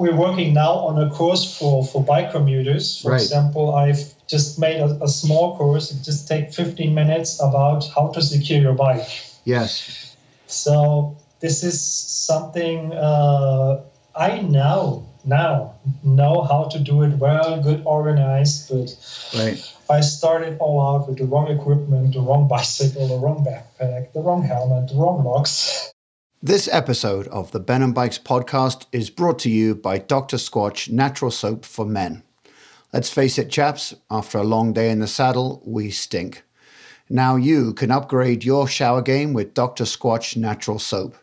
we're working now on a course for, for bike commuters. For Right. example, I've just made a, a small course. It just takes 15 minutes about how to secure your bike. Yes. So this is something uh, I now now know how to do it well, good organized, but Right. I started all out with the wrong equipment, the wrong bicycle, the wrong backpack, the wrong helmet, the wrong locks. This episode of the Ben and Bikes podcast is brought to you by Dr. Squatch Natural Soap for Men. Let's face it, chaps, after a long day in the saddle, we stink. Now you can upgrade your shower game with Dr. Squatch Natural Soap.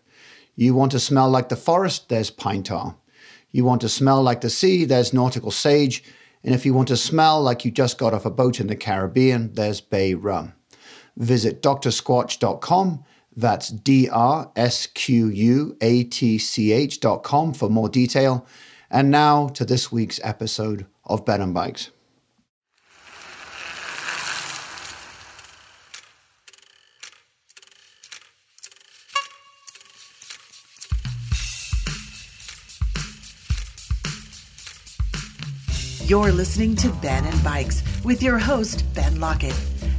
You want to smell like the forest? There's pine tar. You want to smell like the sea? There's nautical sage. And if you want to smell like you just got off a boat in the Caribbean, there's bay rum. Visit drsquatch.com. That's drsquatch dot com for more detail. And now to this week's episode of Ben and Bikes. You're listening to Ben and Bikes with your host, Ben Lockett.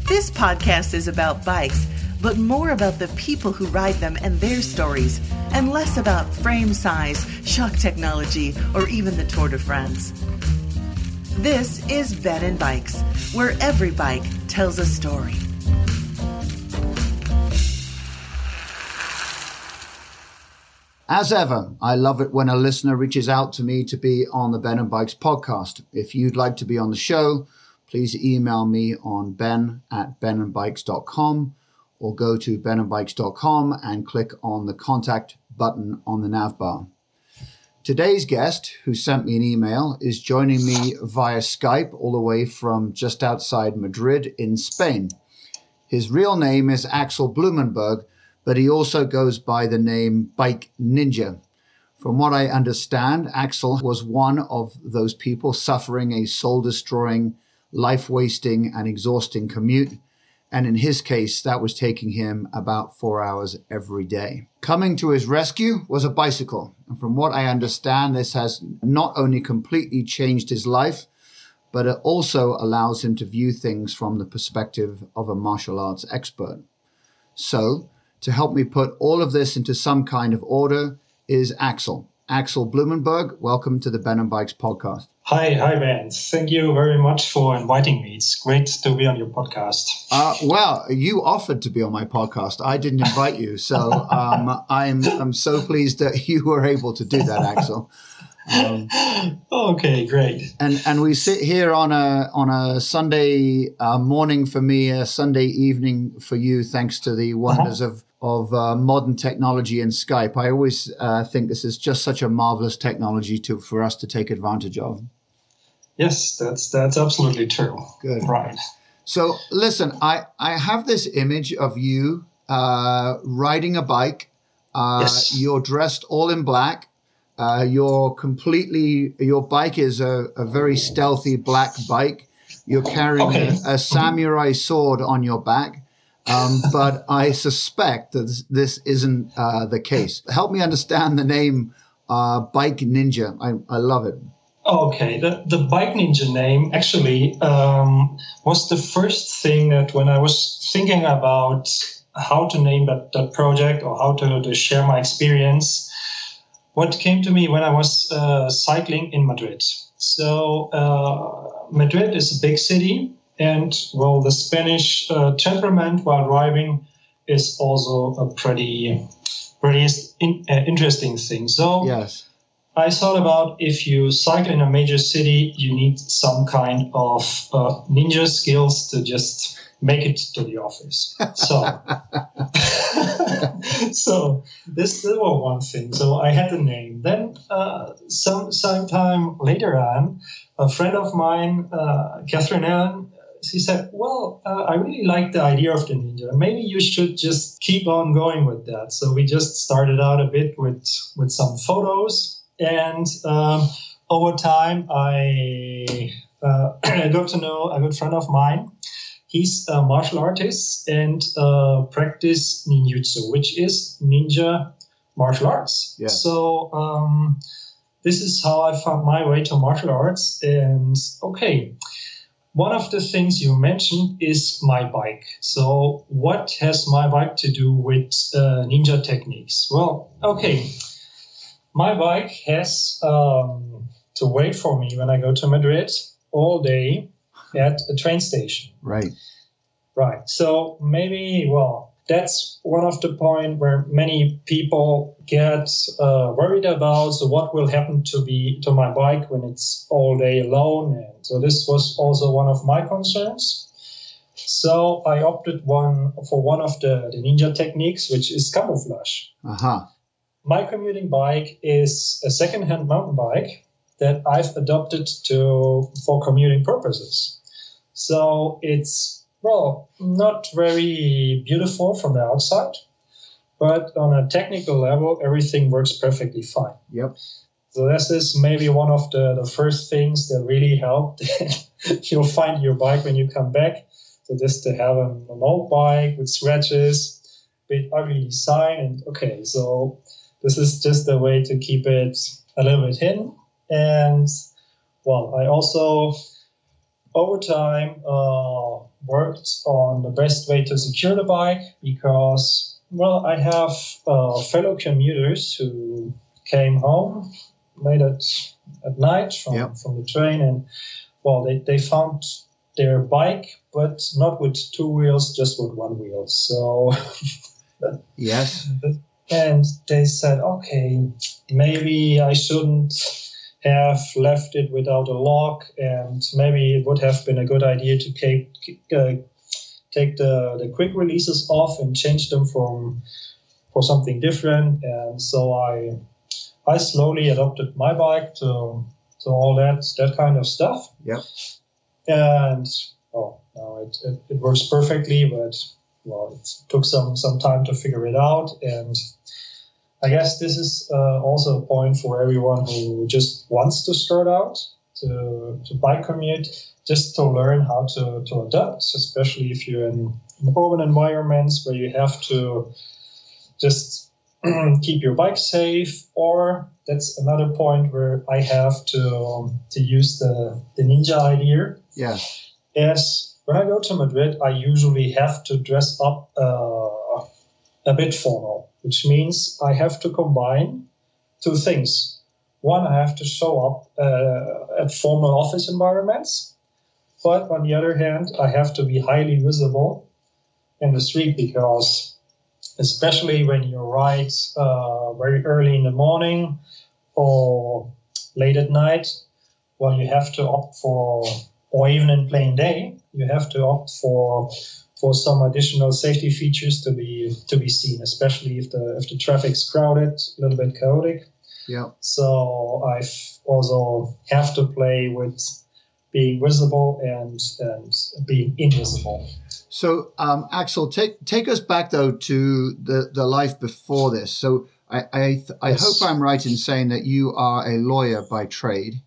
This podcast is about bikes, but more about the people who ride them and their stories, and less about frame size, shock technology, or even the Tour de France. This is Ben and Bikes, where every bike tells a story. As ever, I love it when a listener reaches out to me to be on the Ben and Bikes podcast. If you'd like to be on the show, please email me on ben at benandbikes.com or go to benandbikes.com and click on the contact button on the nav bar. Today's guest, who sent me an email, is joining me via Skype all the way from just outside Madrid in Spain. His real name is Axel Blumenberg, but he also goes by the name Bike Ninja. From what I understand, Axel was one of those people suffering a soul destroying, life wasting, and exhausting commute. And in his case, that was taking him about four hours every day. Coming to his rescue was a bicycle. And from what I understand, this has not only completely changed his life, but it also allows him to view things from the perspective of a martial arts expert. So, to help me put all of this into some kind of order is Axel. Axel Blumenberg, welcome to the Ben and Bikes podcast. Hi, hi, Ben. Thank you very much for inviting me. It's great to be on your podcast. Uh, well, you offered to be on my podcast. I didn't invite you, so um, I'm I'm so pleased that you were able to do that, Axel. Um, okay, great. and and we sit here on a on a Sunday uh, morning for me, a Sunday evening for you, thanks to the wonders of of uh, modern technology and Skype. I always uh, think this is just such a marvelous technology to for us to take advantage of. Yes, that's that's absolutely true. Good. Right. So listen, I I have this image of you uh, riding a bike. Uh, Yes. You're dressed all in black. Uh, you're completely. Your bike is a, a very stealthy black bike. You're carrying Okay. a, a samurai sword on your back. Um, but I suspect that this, this isn't uh, the case. Help me understand the name uh, Bike Ninja. I, I love it. Okay, the, the Bike Ninja name actually um, was the first thing that when I was thinking about how to name that, that project or how to, to share my experience, what came to me when I was uh, cycling in Madrid. So, uh, Madrid is a big city, and well, the Spanish uh, temperament while driving is also a pretty, pretty in, uh, interesting thing. So, Yes. I thought about if you cycle in a major city, you need some kind of uh, ninja skills to just make it to the office. So, so this, was one thing. So I had a name. Then uh, some sometime later on, a friend of mine, uh, Catherine Allen, she said, "Well, uh, I really like the idea of the ninja. Maybe you should just keep on going with that." So we just started out a bit with with some photos, and um, over time, I uh, I got to know a good friend of mine. He's a martial artist and uh, practice ninjutsu, which is ninja martial arts. Yes. So um, this is how I found my way to martial arts. And okay, one of the things you mentioned is my bike. So, what has my bike to do with uh, ninja techniques? Well, okay, my bike has um, to wait for me when I go to Madrid all day at a train station. Right. Right. So maybe, well, that's one of the point where many people get uh, worried about. So what will happen to be to my bike when it's all day alone? And so this was also one of my concerns. So I opted one for one of the, the ninja techniques, which is camouflage. Uh-huh. My commuting bike is a second-hand mountain bike that I've adopted to for commuting purposes. So it's well, not very beautiful from the outside, but on a technical level, everything works perfectly fine. Yep. So this is maybe one of the, the first things that really helped. You'll find your bike when you come back. So just to have an, an old bike with scratches, bit ugly design, and okay, so this is just a way to keep it a little bit hidden. And well, I also over time uh, worked on the best way to secure the bike because, well, I have uh, fellow commuters who came home late at, at night from, from the train and, well, they, they found their bike, but not with two wheels, just with one wheel. So, Yes. and they said, okay, maybe I shouldn't have left it without a lock, and maybe it would have been a good idea to take uh, take the, the quick releases off and change them from for something different. And so I I slowly adopted my bike to to all that that kind of stuff. Yeah. And oh, no, it, it, it works perfectly, but well, it took some some time to figure it out and. I guess this is uh, also a point for everyone who just wants to start out to, to bike commute, just to learn how to, to adapt, especially if you're in, in urban environments where you have to just keep your bike safe. Or that's another point where I have to, to use the, the ninja idea. Yes. As when I go to Madrid, I usually have to dress up uh, a bit formal which means I have to combine two things. One, I have to show up uh, at formal office environments, but on the other hand, I have to be highly visible in the street because, especially when you ride uh, very early in the morning or late at night, well, you have to opt for, or even in plain day, you have to opt for for some additional safety features to be to be seen, especially if the if the traffic's crowded, a little bit chaotic. Yep. So I've also have to play with being visible and and being invisible. So, um, Axel, take take us back though to the, the life before this. So, I I, th- I Yes. hope I'm right in saying that you are a lawyer by trade.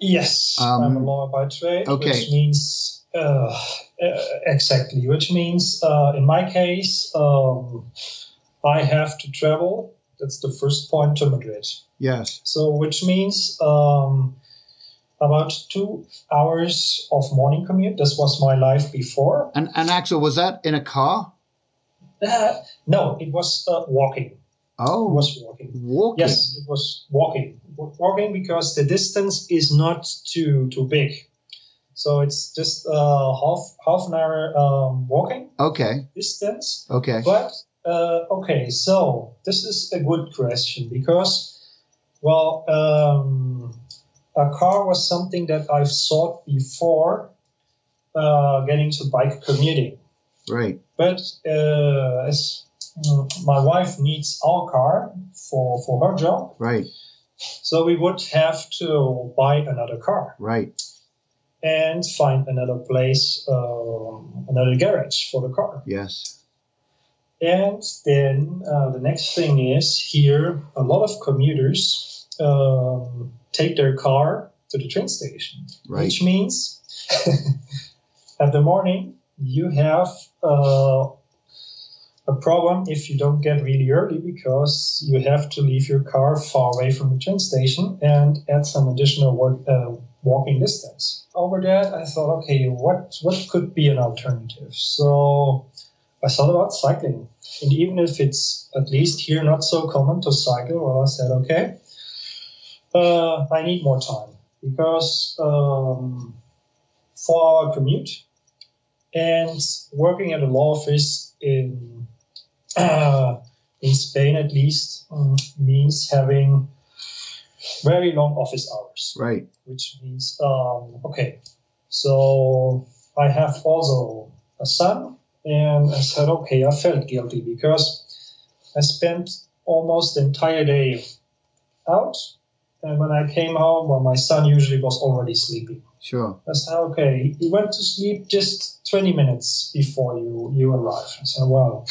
Yes, Um, I'm a lawyer by trade, okay. which means uh, uh, exactly, which means uh, in my case, um, I have to travel. That's the first point to Madrid. Yes. So, which means um, about two hours of morning commute. This was my life before. And and Axel, was that in a car? Uh, no, it was uh, walking. It Oh, was walking. walking. Yes, it was walking. Walking because the distance is not too too big. So it's just uh, half half an hour um, walking Okay. distance. Okay. But uh, okay, so this is a good question because, well, um, a car was something that I've sought before uh, getting to bike commuting. Right. But uh, as my wife needs our car for, for her job, Right. so we would have to buy another car Right. And find another place, um, another garage for the car. Yes. And then uh, the next thing is here, a lot of commuters um, take their car to the train station, Right. which means at the morning you have uh, a problem if you don't get really early because you have to leave your car far away from the train station and add some additional work, uh, walking distance. Over that, I thought, okay, what what could be an alternative? So I thought about cycling, and even if it's at least here not so common to cycle, well, I said, okay, uh, I need more time because um, for our commute and working at a law office in uh, in Spain at least um, means having very long office hours. Right. Which means um, okay, so I have also a son, and I said okay, I felt guilty because I spent almost the entire day out, and when I came home, well, my son usually was already sleeping. Sure. I said, okay, he went to sleep just 20 minutes before you, you arrived. I said, well,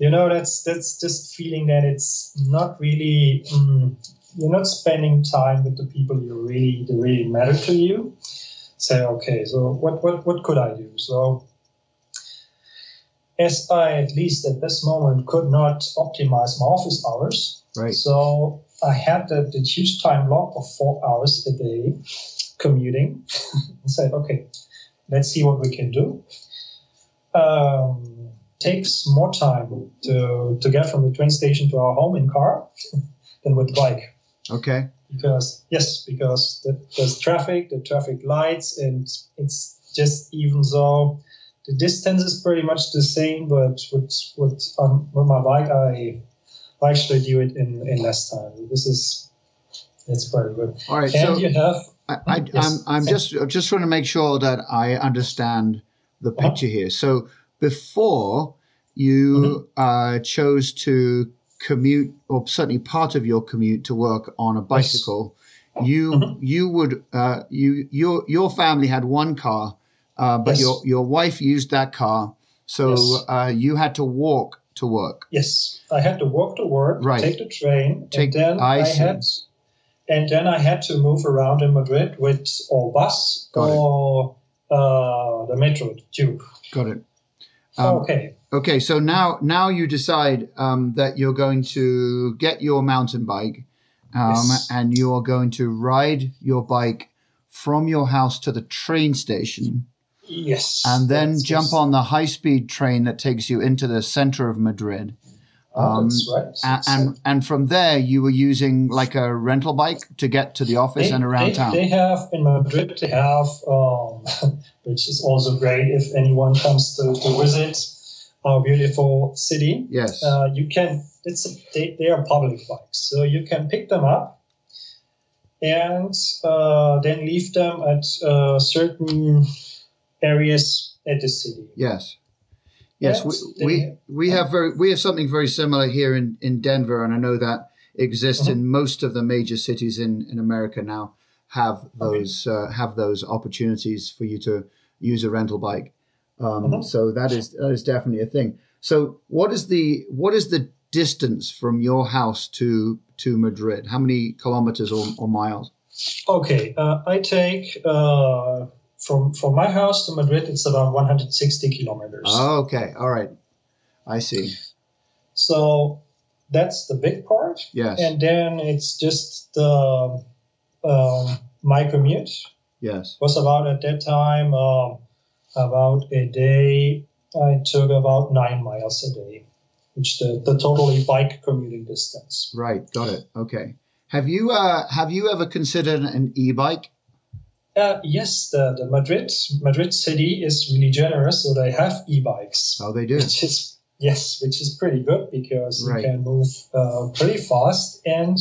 you know, that's that's just feeling that it's not really, um, you're not spending time with the people you really, that really matter to you. Say, okay, so what, what, what could I do? So as I, at least at this moment, could not optimize my office hours, Right. so I had the, that huge time block of four hours a day commuting and said, okay, let's see what we can do. Um, takes more time to, to get from the train station to our home in car than with bike. Okay. Because, yes, because the, there's traffic, the traffic lights, and it's just even though the distance is pretty much the same, but with, with, um, with my bike, I I actually do it in, in less time. This is it's pretty good. All right. And so you have I, I, Yes. I'm, I'm just I'm just trying to make sure that I understand the Uh-huh. picture here. So before you Mm-hmm. uh, chose to commute, or certainly part of your commute to work on a bicycle, you Mhm. you would uh, you your your family had one car, uh, but Yes. your your wife used that car, so Yes. uh, you had to walk to work. yes, I had to walk to work, Right. take the train, Take- and then I I, had and then I had to move around in Madrid with or bus Got or uh, the metro tube. Got it. Um, okay. Okay, so now now you decide um, that you're going to get your mountain bike, um, Yes. and you are going to ride your bike from your house to the train station, Yes. and then That's jump just- on the high speed train that takes you into the center of Madrid. Oh, um, that's right. A- and and from there you were using like a rental bike to get to the office they, and around they, town. They have in Madrid. They have, um, which is also great if anyone comes to, to visit our beautiful city. yes. Uh, you can. It's a, they, they are public bikes, so you can pick them up and uh, then leave them at uh, certain areas at the city. Yes. Yes, we, we we have very we have something very similar here in, in Denver, and I know that exists Uh-huh. in most of the major cities in, in America now. Have those uh, have those opportunities for you to use a rental bike. Um, Uh-huh. So that is that is definitely a thing. So what is the what is the distance from your house to to Madrid? How many kilometers or, or miles? Okay, uh, I take uh, from from my house to Madrid. It's about 160 kilometers. Oh, okay, all right, I see. So that's the big part. Yes, And then it's just the um, my commute yes, was about at that time um, about a day. I took about nine miles a day, which the, the totally bike commuting distance. right, got it. Okay. Have you uh, have you ever considered an e-bike? Uh, yes, the, the Madrid Madrid city is really generous, so they have e-bikes, Oh, they do. which is yes, which is pretty good because Right. you can move uh, pretty fast and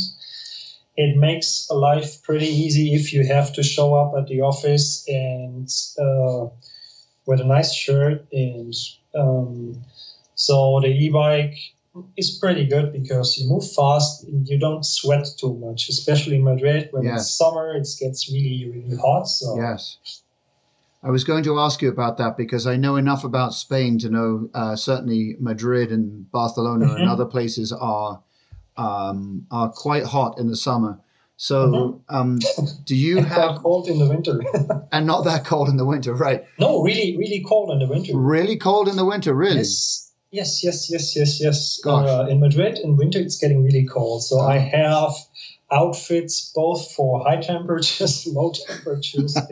it makes life pretty easy if you have to show up at the office and uh, with a nice shirt and um, so the e-bike is pretty good because you move fast and you don't sweat too much especially in madrid when Yes. it's summer it gets really really hot so Yes. I was going to ask you about that because I know enough about Spain to know uh, certainly Madrid and Barcelona and Mhm. other places are um, are quite hot in the summer. So, Mhm. um, do you and have cold in the winter and not that cold in the winter, right? no really really cold in the winter Really cold in the winter, really? yes Yes, yes, yes, yes, yes. Uh, in Madrid, in winter, it's getting really cold. So I have outfits both for high temperatures, low temperatures.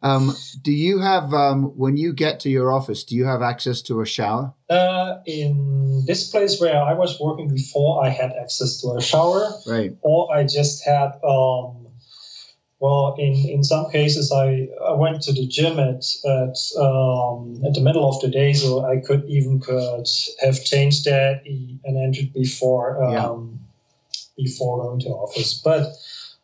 Um, do you have um, when you get to your office? Do you have access to a shower? uh, in this place where I was working before, I had access to a shower, Right. or I just had. Um, well, in, in some cases, I, I went to the gym at at um, at the middle of the day, so I could even could have changed that and entered before um, before going to office. But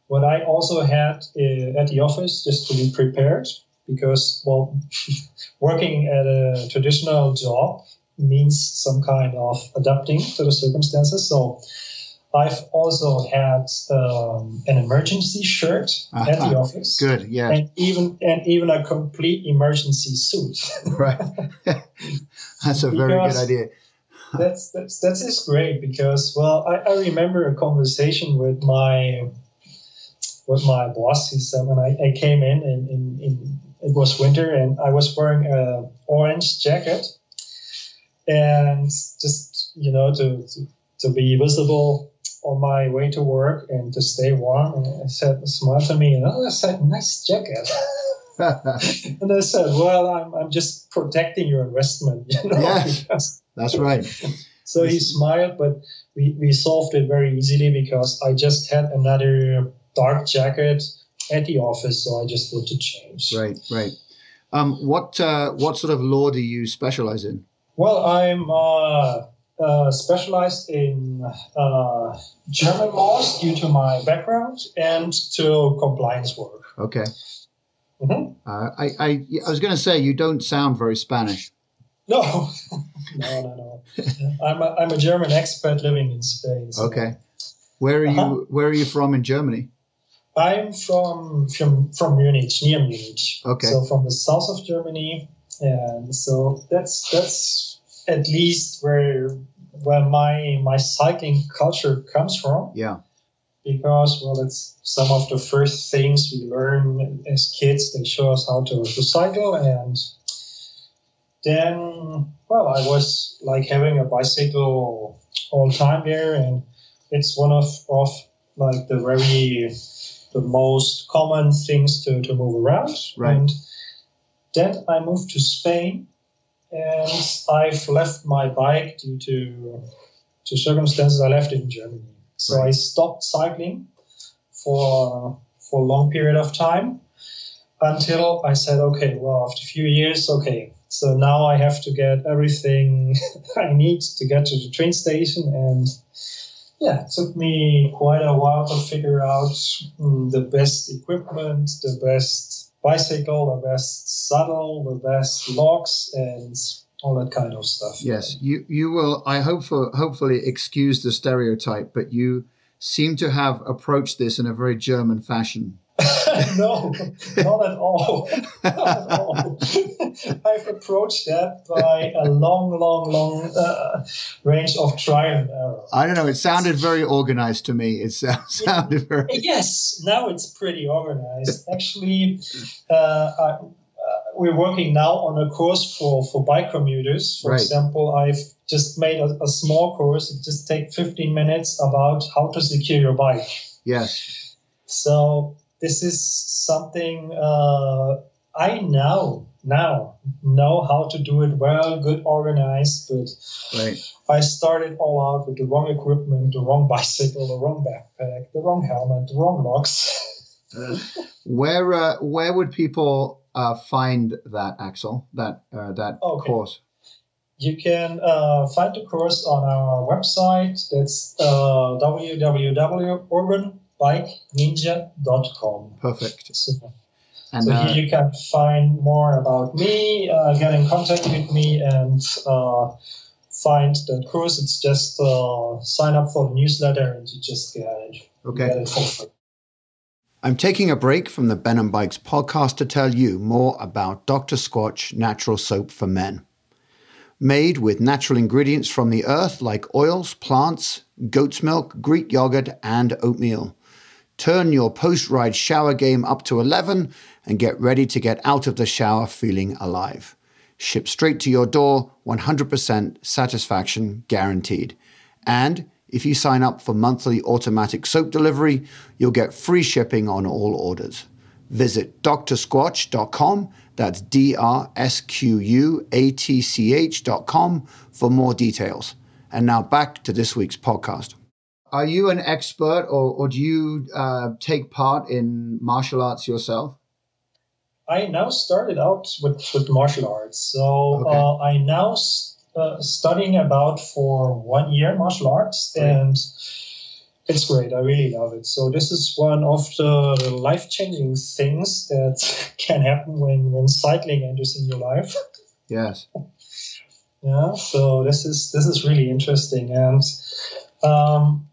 what I also had uh, at the office just to be prepared, because well, working at a traditional job means some kind of adapting to the circumstances. So I've also had um, an emergency shirt at the Uh-huh. office. Good. Yeah. And even and even a complete emergency suit. right. That's a very good idea. that's that's that is great because well I, I remember a conversation with my with my boss. He said when I, I came in and in, in it was winter and I was wearing a orange jacket and just you know to, to to be visible on my way to work and to stay warm and I said smiled to me and oh, I said nice jacket and I said well I'm, I'm just protecting your investment you know Yes. That's right. so he smiled, but we, we solved it very easily because I just had another dark jacket at the office, so I just thought to change. Right. Right. Um, what uh, what sort of law do you specialize in? Well, I'm uh, uh, specialized in uh, German laws due to my background and to compliance work. Okay. Mhm. Uh, I, I I was going to say you don't sound very Spanish. No, no, no, no. I'm a, I'm a German expat living in Spain. so- Okay. Where are Uh-huh. you Where are you from in Germany? I'm from from from Munich, near Munich. Okay. So from the south of Germany, and so that's that's at least where where my my cycling culture comes from. Yeah. Because well, it's some of the first things we learn as kids. They show us how to, to cycle, and then well, I was like having a bicycle all the time there, and it's one of of like the very the most common things to, to move around. Right. And then I moved to Spain and I've left my bike due to to circumstances I left it in Germany. So I stopped cycling for for a long period of time until I said, okay, well after a few years, okay. So now I have to get everything I need to get to the train station and yeah, it took me quite a while to figure out mm, the best equipment, the best bicycle, the best saddle, the best locks, and all that kind of stuff. Yes. You you will. I hope for hopefully excuse the stereotype, but you seem to have approached this in a very German fashion. no, not at all. Not at all. I've approached that by a long, long, long uh, range of trial and error. I don't know. It sounded very organized to me. It sou- sounded very. Yes, now it's pretty organized. Actually, uh, I, uh, we're working now on a course for, for bike commuters. For Right. example, I've just made a, a small course. It just takes 15 minutes about how to secure your bike. Yes. So this is something uh, I now now know how to do it well, good organized, but Right. I started all out with the wrong equipment, the wrong bicycle, the wrong backpack, the wrong helmet, the wrong locks. Where uh, where would people uh, find that Axel that uh, that Okay. course? You can uh, find the course on our website. That's uh, www.urbanbikeninja.com. Perfect. So, And so uh, here you can find more about me, uh, get in contact with me, and uh, find that course. It's just uh, sign up for the newsletter and you just get it. okay. Get it. I'm taking a break from the Ben and Bikes podcast to tell you more about Dr. Squatch Natural Soap for Men. Made with natural ingredients from the earth like oils, plants, goat's milk, Greek yogurt, and oatmeal. Turn your post ride shower game up to 11 and get ready to get out of the shower feeling alive. Ship straight to your door, 100% satisfaction guaranteed. And if you sign up for monthly automatic soap delivery, you'll get free shipping on all orders. Visit drsquatch.com, that's D R S Q U A T C H.com for more details. And now back to this week's podcast. Are you an expert or, or do you uh, take part in martial arts yourself? I now started out with, with martial arts. So Okay. uh, I now uh, studying about for one year martial arts, and it's great. I really love it. So this is one of the life changing things that can happen when when cycling enters in your life. Yes. Yeah. So this is this is really interesting, and um,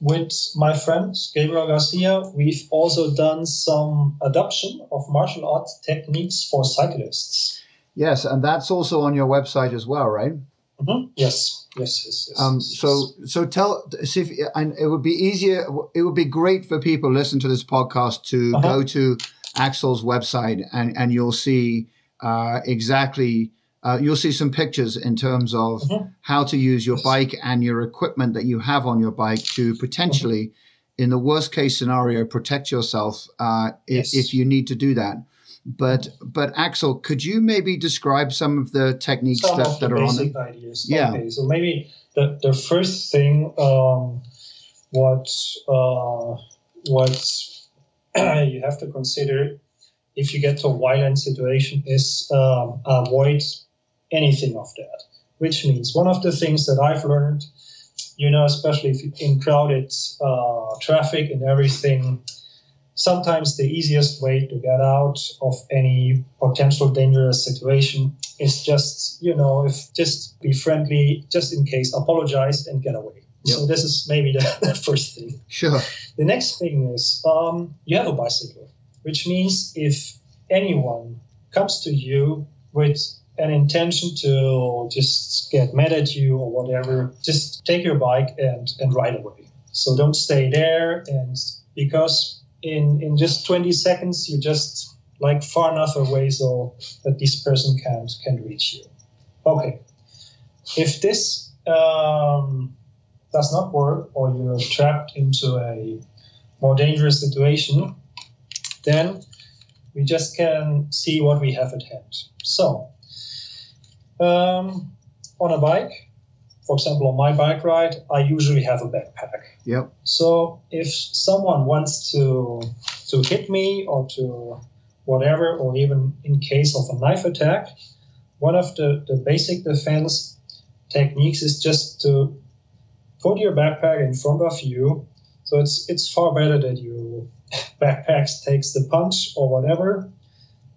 with my friend Gabriel Garcia, we've also done some adoption of martial arts techniques for cyclists. Yes, and that's also on your website as well, right? Mhm. Yes, yes, yes, yes. Um, so, so tell, see if, and it would be easier. It would be great for people listen to this podcast to Uh-huh. go to Axel's website, and and you'll see uh, exactly. Uh, you'll see some pictures in terms of Mhm. how to use your bike and your equipment that you have on your bike to potentially, in the worst case scenario, protect yourself uh, if, Yes. if you need to do that. But but Axel, could you maybe describe some of the techniques some that, the are on basic it? ideas. Yeah. Okay, so maybe the, the first thing um, what uh, what you have to consider if you get to a violent situation is um, avoid anything of that. Which means one of the things that I've learned, you know, especially in crowded uh, traffic and everything, sometimes the easiest way to get out of any potential dangerous situation is just you know if just be friendly just in case apologize and get away so this is maybe the, the first thing Sure. the next thing is um, you have a bicycle which means if anyone comes to you with an intention to just get mad at you or whatever just take your bike and and ride away. So don't stay there. And because in in just 20 seconds you're just like far enough away so that this person can't can reach you. Okay. If this um, does not work or you're trapped into a more dangerous situation then we just can see what we have at hand. So um, on a bike for example on my bike ride i usually have a backpack Yep. so if someone wants to to hit me or to whatever, or even in case of a knife attack, one of the, the basic defense techniques is just to put your backpack in front of you. So it's it's far better that your backpack takes the punch or whatever,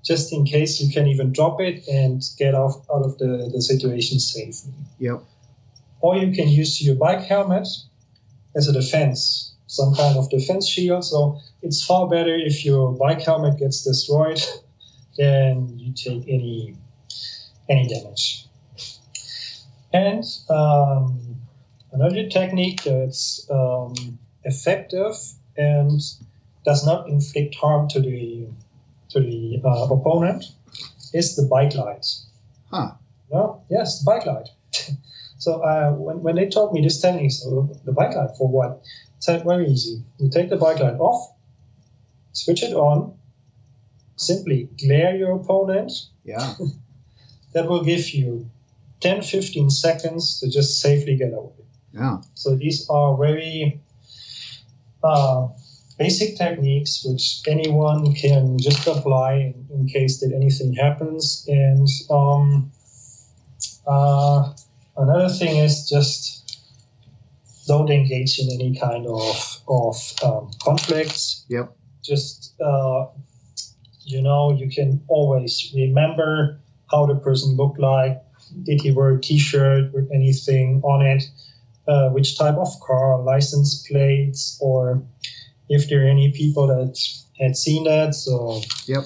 just in case you can even drop it and get off out of the, the situation safely. Yep. Or you can use your bike helmet as a defense, some kind of defense shield. So it's far better if your bike helmet gets destroyed than you take any any damage. And um, another technique that's um, effective and does not inflict harm to the to the uh, opponent is the bike light. Huh. No, yes, the bike light. so uh, when, when they taught me this technique, so the bike light for what? It's very easy. You take the bike light off, switch it on, simply glare your opponent. Yeah. That will give you 10 15 seconds to just safely get away. Yeah. So these are very uh, basic techniques which anyone can just apply in, in case that anything happens. And um, uh, another thing is just don't engage in any kind of of um, conflicts. Yep. Just uh, you know, you can always remember how the person looked like. Did he wear a T-shirt with anything on it? uh, which type of car, license plates, or if there are any people that had seen that. So Yep.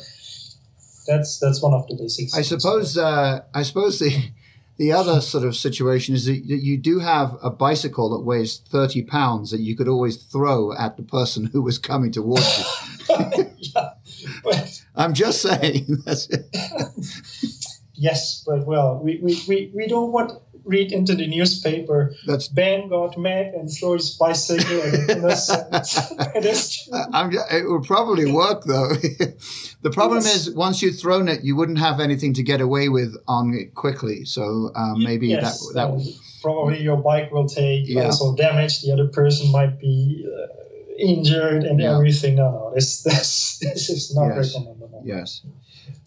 that's that's one of the basics. I suppose. Uh, I suppose the the other sort of situation is that you do have a bicycle that weighs thirty pounds that you could always throw at the person who was coming towards you. yeah. But, I'm just saying. That's it. Yes, but well, we, we, we, we don't want read into the newspaper. That's Ben got mad and threw his bicycle and in a sentence. It is true. Uh, I'm, it would probably work though. the problem Yes. is once you've thrown it, you wouldn't have anything to get away with on it quickly. So um, maybe Yes, that that uh, probably your bike will take Yeah. also damage. The other person might be uh, injured and Yeah. everything. No, no, this this this is not Yes. recommendable. yes.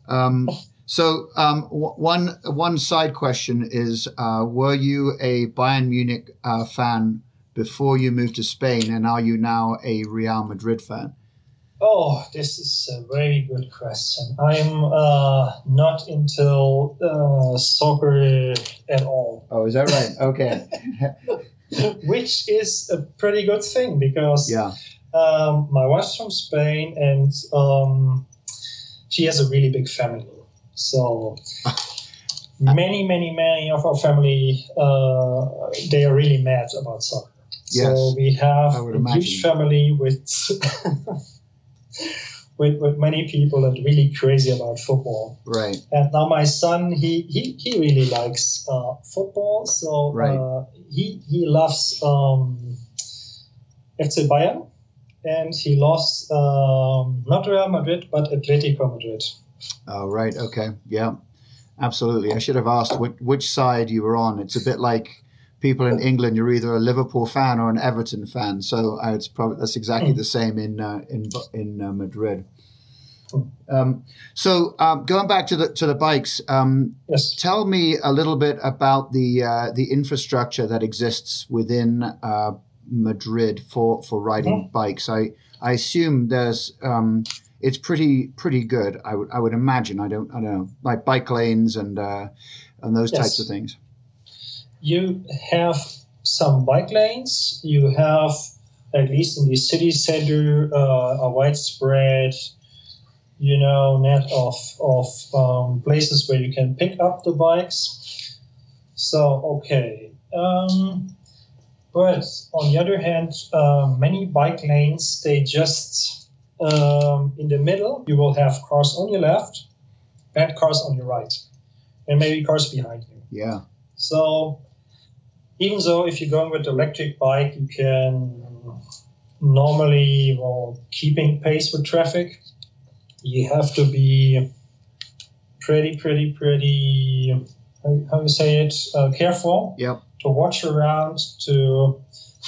Um, so um, w- one one side question is: uh, Were you a Bayern Munich uh, fan before you moved to Spain, and are you now a Real Madrid fan? Oh, this is a very good question. I'm uh, not into uh, soccer at all, Oh, is that right? Okay. which is a pretty good thing because yeah. um, my wife's from Spain and um, she has a really big family. So many, many, many of our family uh, they are really mad about soccer. Yes, so we have a imagine. huge family with, with with many people that are really crazy about football. Right. And now my son, he he, he really likes uh, football, so Right. uh, he he loves um, FC Bayern, and he loves um, not Real Madrid but Atletico Madrid. Oh, right. Okay. Yeah. Absolutely. I should have asked which, which side you were on. It's a bit like people in England. You're either a Liverpool fan or an Everton fan. So uh, it's probably that's exactly the same in uh, in in uh, Madrid. Um, so um, going back to the to the bikes, um, Yes. tell me a little bit about the uh, the infrastructure that exists within uh, Madrid for for riding bikes. I I assume there's um, it's pretty pretty good. I would I would imagine. I don't I don't know like bike lanes and uh, and those Yes. types of things. you have some bike lanes. You have, at least in the city center, uh, a widespread, you know, net of of um, places where you can pick up the bikes. So okay, um, but on the other hand, uh, many bike lanes they just um, in the middle. You will have cars on your left and cars on your right, and maybe cars behind you. Yeah. So even though if you're going with electric bike, you can normally, well, keeping pace with traffic, you have to be pretty, pretty, pretty, how, how you say it, uh, careful Yep. to watch around, to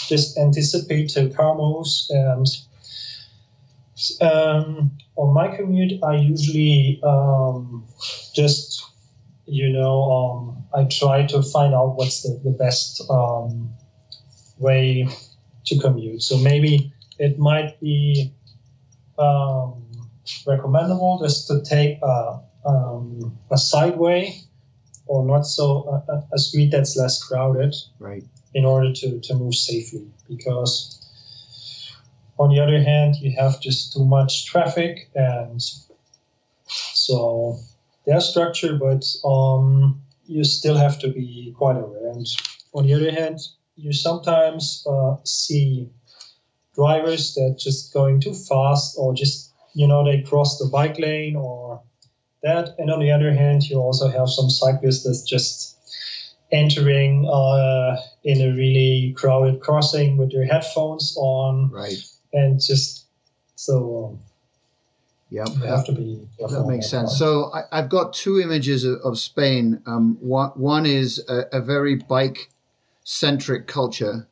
just anticipate the car moves. And um, on my commute, I usually um, just, you know, um, I try to find out what's the, the best um, way to commute. So maybe it might be um, recommendable just to take a, um, a sideway or not so a, a- a street that's less crowded Right. in order to, to move safely because on the other hand you have just too much traffic and so structure but um, you still have to be quite aware. And on the other hand you sometimes uh, see drivers that just going too fast or just you know they cross the bike lane or that. And on the other hand you also have some cyclists that's just entering uh, in a really crowded crossing with their headphones on. Right. And just so um, you have to be That makes sense. part. So I, I've got two images of, of Spain. Um, one, one is a, a very bike centric culture,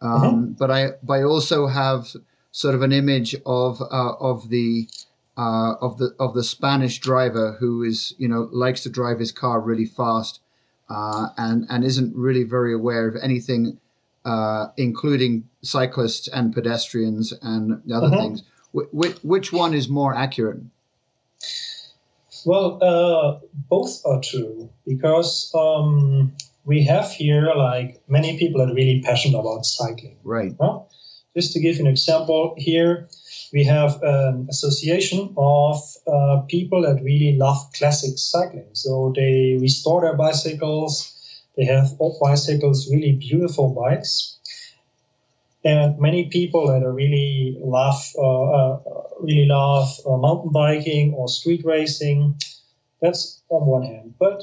um, but I but I also have sort of an image of uh, of the uh, of the of the Spanish driver who is you know likes to drive his car really fast uh, and and isn't really very aware of anything, uh, including cyclists and pedestrians and other Mhm. things. Wh- which, which one is more accurate? Well, uh, both are true because um, we have here like many people are really passionate about cycling. Right. Huh? Just to give you an example, here we have an association of uh, people that really love classic cycling. So they restore their bicycles. They have old bicycles, really beautiful bikes. And many people that are really love, uh, uh, really love uh, mountain biking or street racing, That's on one hand. But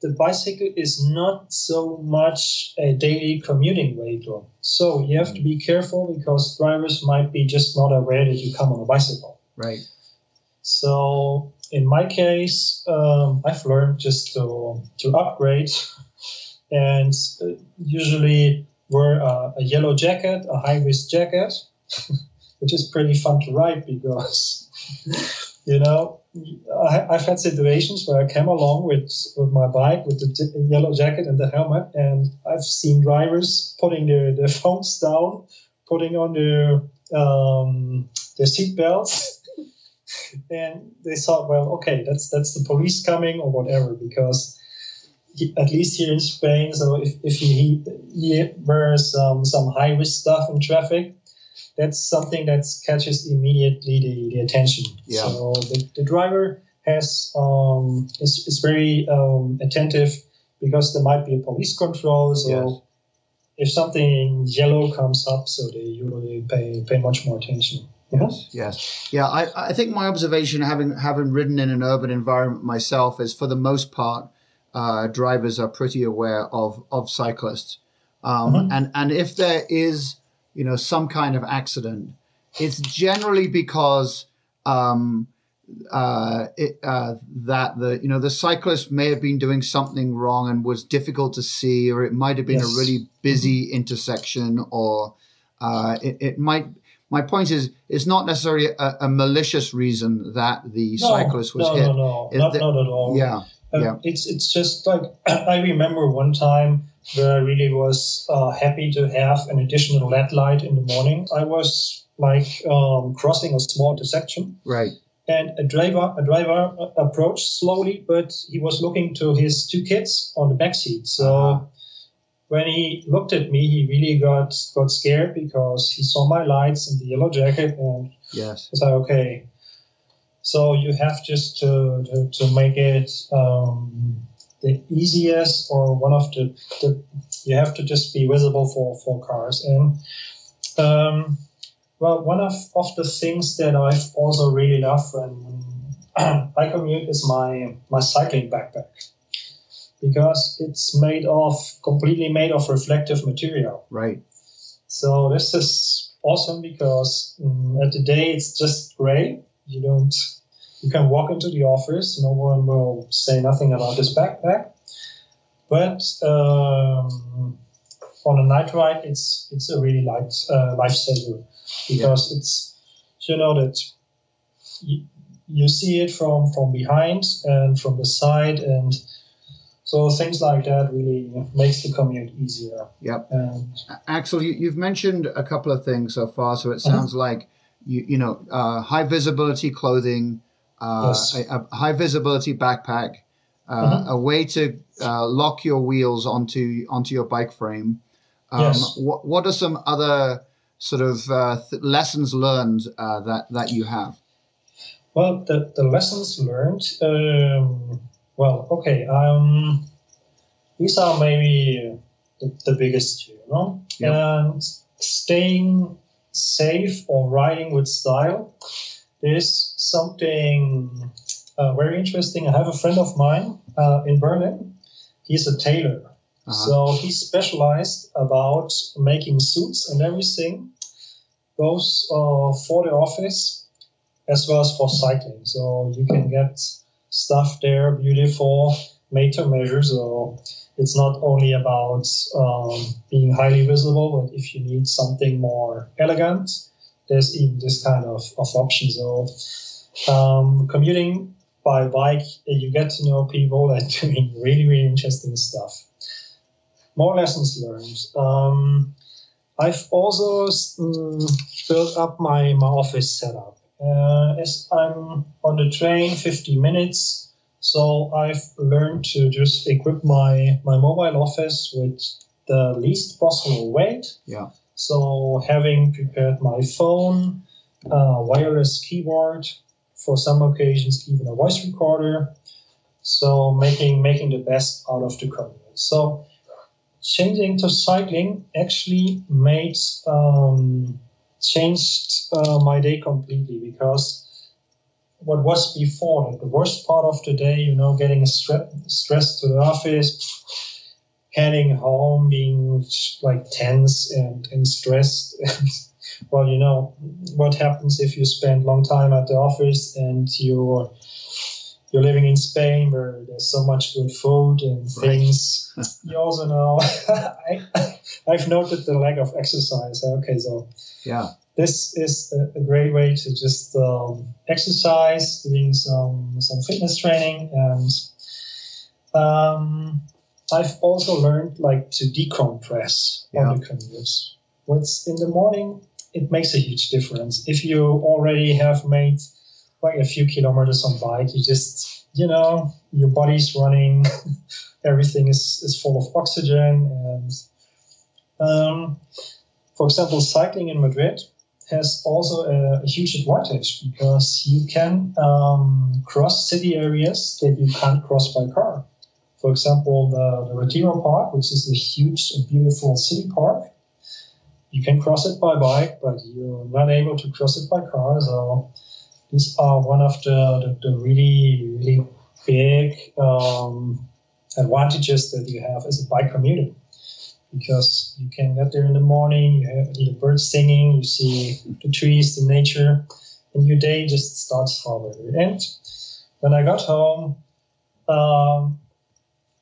the bicycle is not so much a daily commuting vehicle. So you have to be careful because drivers might be just not aware that you come on a bicycle. Right. So in my case, um, I've learned just to, to upgrade and usually wear a, a yellow jacket, a high waist jacket, which is pretty fun to ride because, you know, I, have had situations where I came along with, with my bike with the yellow jacket and the helmet, and I've seen drivers putting their, their phones down, putting on their um, their seat belts, and they thought, well, okay, that's that's the police coming or whatever, because he, at least here in Spain, so if, if he, he wears um, some high risk stuff in traffic, that's something that catches immediately the, the attention. Yeah. So the, the driver has um, is, is very um, attentive because there might be a police control. So Yes. if something yellow comes up, so they usually pay pay much more attention. Yes, yes, yeah. I, I think my observation, having having ridden in an urban environment myself, is for the most part, uh, drivers are pretty aware of of cyclists, um, Mhm. and and if there is, you know, some kind of accident, it's generally because um, uh, it, uh, that the you know the cyclist may have been doing something wrong and was difficult to see, or it might have been Yes. a really busy intersection, or uh, it, it might. My point is, it's not necessarily a, a malicious reason that the No, cyclist was no, hit. No, no, Is not, not at all. Yeah, Um, Yeah. It's it's just like I remember one time where I really was uh, happy to have an additional LED light in the morning. I was like um, crossing a small intersection, right. and a driver a driver uh, approached slowly, but he was looking to his two kids on the back seat. So. Uh-huh. When he looked at me, he really got got scared because he saw my lights and the yellow jacket, and Yes. it's like, okay, so you have just to, to, to make it um, the easiest or one of the, the, you have to just be visible for, for cars. And um, well, one of, of the things that I've also really loved when I commute is my, my cycling backpack because it's made of completely made of reflective material. Right. So this is awesome because um, at the day it's just gray. You don't. You can walk into the office. No one will say nothing about this backpack. But um, on a night ride, it's it's a really light uh, lifesaver because it's you know that you, you see it from from behind and from the side and so things like that really makes the commute easier. Yep. And Axel, you, you've mentioned a couple of things so far, so it Uh-huh. sounds like you you know uh, high visibility clothing, uh, Yes. a, a high visibility backpack, uh, Mhm. a way to uh, lock your wheels onto onto your bike frame. Um, Yes. What what are some other sort of uh, th- lessons learned uh, that that you have? Well, the, the lessons learned. Um, well, okay. Um, these are maybe the, the biggest, you know. Yeah. And staying safe or riding with style There's something uh, very interesting. I have a friend of mine uh, in Berlin. He's a tailor. Uh-huh. So he specialized about making suits and everything, both uh, for the office as well as for cycling. So you can get stuff there, beautiful, made to measure. So it's not only about um, being highly visible, but if you need something more elegant, there's even this kind of, of option. So um, commuting by bike, you get to know people that doing really, really interesting stuff. More lessons learned. Um, I've also mm, built up my, my office setup. Uh, as I'm on the train 50 minutes, so I've learned to just equip my, my mobile office with the least possible weight. Yeah. So having prepared my phone, uh, wireless keyboard, for some occasions even a voice recorder. So making making the best out of the commute. So changing to cycling actually made um, changed uh, my day completely because what was before, like the worst part of the day, you know, getting stre- stressed to the office, heading home, being like tense and, and stressed. well, you know, what happens if you spend long time at the office and you're you're living in Spain where there's so much good food and things. Right. you also know I, I've noted the lack of exercise. Okay, so yeah, this is a, a great way to just um, exercise, doing some some fitness training, and um, I've also learned like to decompress yeah. on the commute. What's in the morning, it makes a huge difference. If you already have made like a few kilometers on bike, you just you know your body's running, everything is is full of oxygen, and um, for example, cycling in Madrid has also a, a huge advantage because you can um, cross city areas that you can't cross by car. For example, the, the Retiro Park, which is a huge and beautiful city park, you can cross it by bike, but you're not able to cross it by car. So these are one of the, the, the really, really big um, advantages that you have as a bike commuter because you can get there in the morning, you hear the birds singing, you see the trees, the nature, and your day just starts from forward. And when I got home, um,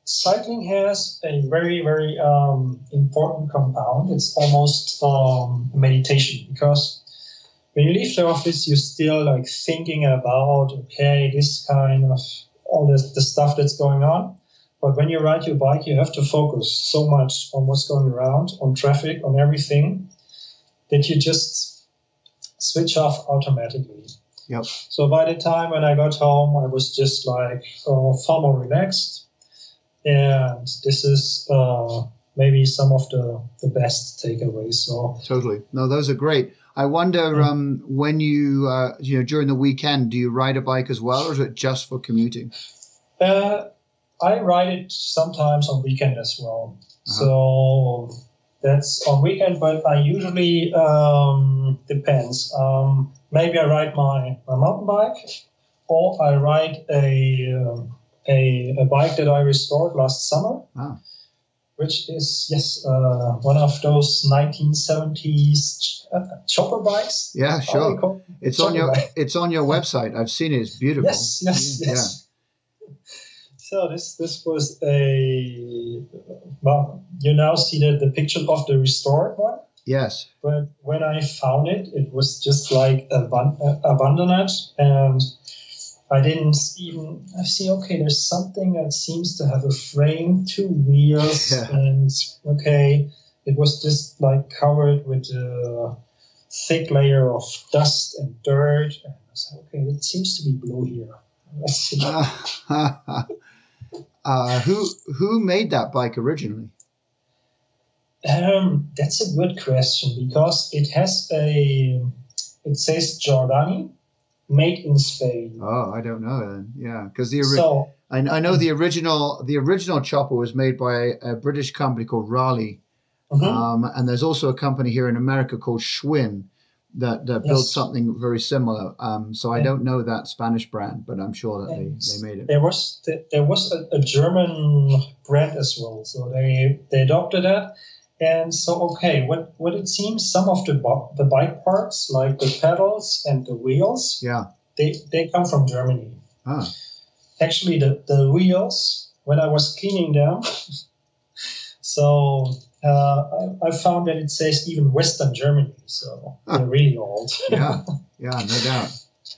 cycling has a very, very um, important compound. It's almost um, meditation because when you leave the office, you're still like thinking about, okay, this kind of all this, the stuff that's going on. But when you ride your bike, you have to focus so much on what's going around, on traffic, on everything, that you just switch off automatically. Yep. So by the time when I got home, I was just like uh, far more relaxed, and this is uh, maybe some of the the best takeaways. So totally, no, those are great. I wonder yeah. um, when you uh, you know during the weekend, do you ride a bike as well, or is it just for commuting? Uh, I ride it sometimes on weekend as well. Uh-huh. So that's on weekend, but I usually um, depends. Um, maybe I ride my, my mountain bike, or I ride a um, a, a bike that I restored last summer, ah. which is yes uh, one of those 1970s uh, chopper bikes. Yeah, sure. It's on your bike. it's on your website. I've seen it. It's beautiful. Yes, yes, yes. So this this was a well, you now see the, the picture of the restored one. Yes. But when I found it, it was just like abandoned, and I didn't even I see. Okay, there's something that seems to have a frame, two wheels, yeah. and okay, it was just like covered with a thick layer of dust and dirt. And I said, okay, it seems to be blue here. Uh, who who made that bike originally? Um, that's a good question because it has a it says Jordani, made in Spain. Oh, I don't know then. Yeah, because the ori- so, I, I, know the original the original chopper was made by a British company called Raleigh, mm-hmm. um, and there's also a company here in America called Schwinn that, that yes. built something very similar. Um, so I don't know that Spanish brand, but I'm sure that they, they made it. There was there was a, a, German brand as well, so they they adopted that. And so okay, what what it seems, some of the the bike parts, like the pedals and the wheels, yeah, they they come from Germany. Ah. Actually, the the wheels when I was cleaning them, so uh, I, I, found that it says even Western Germany, so they're really old. yeah, yeah, no doubt.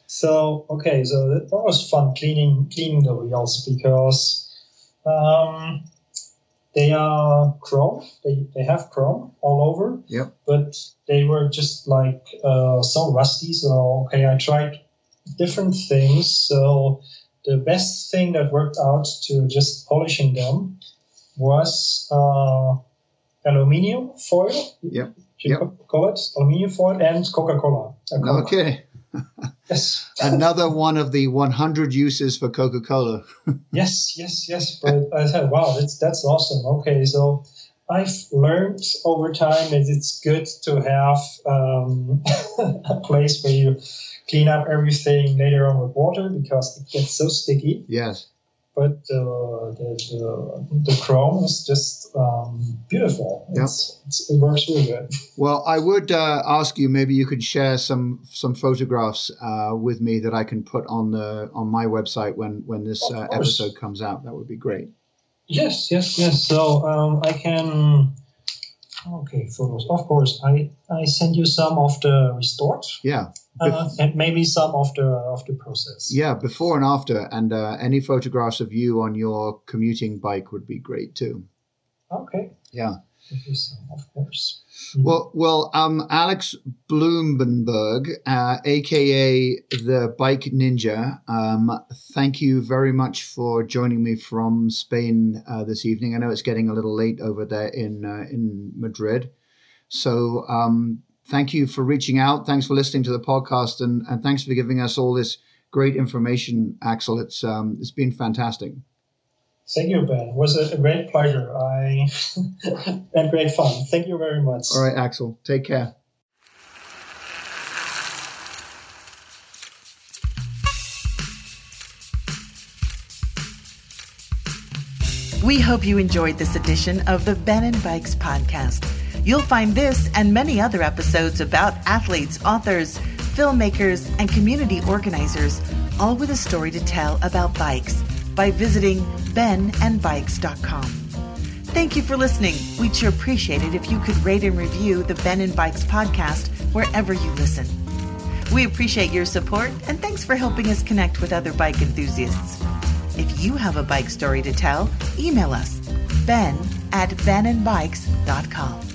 So okay, so that, that, was fun cleaning cleaning the wheels because um, they are chrome. They they have chrome all over. Yep. But they were just like uh, so rusty. So okay, I tried different things. So the best thing that worked out to just polishing them was. Uh, aluminium foil. Yep. Yep. call it aluminium foil and Coca-Cola. Okay. yes. Another one of the 100 uses for Coca-Cola. yes, yes, yes. But I said, wow, that's that's awesome. Okay, so I've learned over time that it's good to have um, a place where you clean up everything later on with water because it gets so sticky. Yes. But uh, the, the, the chrome is just um, beautiful. Yep. It's, it's, it works really good. Well, I would uh, ask you maybe you could share some some photographs uh, with me that I can put on the on my website when when this uh, episode comes out. That would be great. Yes, yes, yes. So um, I can. Okay, photos. Of course, I I send you some of the restored, Yeah. uh, and maybe some of the of the process. Yeah, before and after, and uh, any photographs of you on your commuting bike would be great too. Okay. Yeah. Of course. Well, well, um, Axel Bloomberg, uh, aka the Bike Ninja, um, thank you very much for joining me from Spain uh, this evening. I know it's getting a little late over there in uh, in Madrid, so um, thank you for reaching out. Thanks for listening to the podcast, and, and thanks for giving us all this great information, Axel. It's um, it's been fantastic. Thank you, Ben. It was a, a great pleasure. I and great fun. Thank you very much. All right, Axel, take care. We hope you enjoyed this edition of the Ben and Bikes podcast. You'll find this and many other episodes about athletes, authors, filmmakers, and community organizers, all with a story to tell about bikes by visiting benandbikes.com. Thank you for listening. We'd sure appreciate it if you could rate and review the Ben and Bikes podcast wherever you listen. We appreciate your support and thanks for helping us connect with other bike enthusiasts. If you have a bike story to tell, email us ben at benandbikes.com.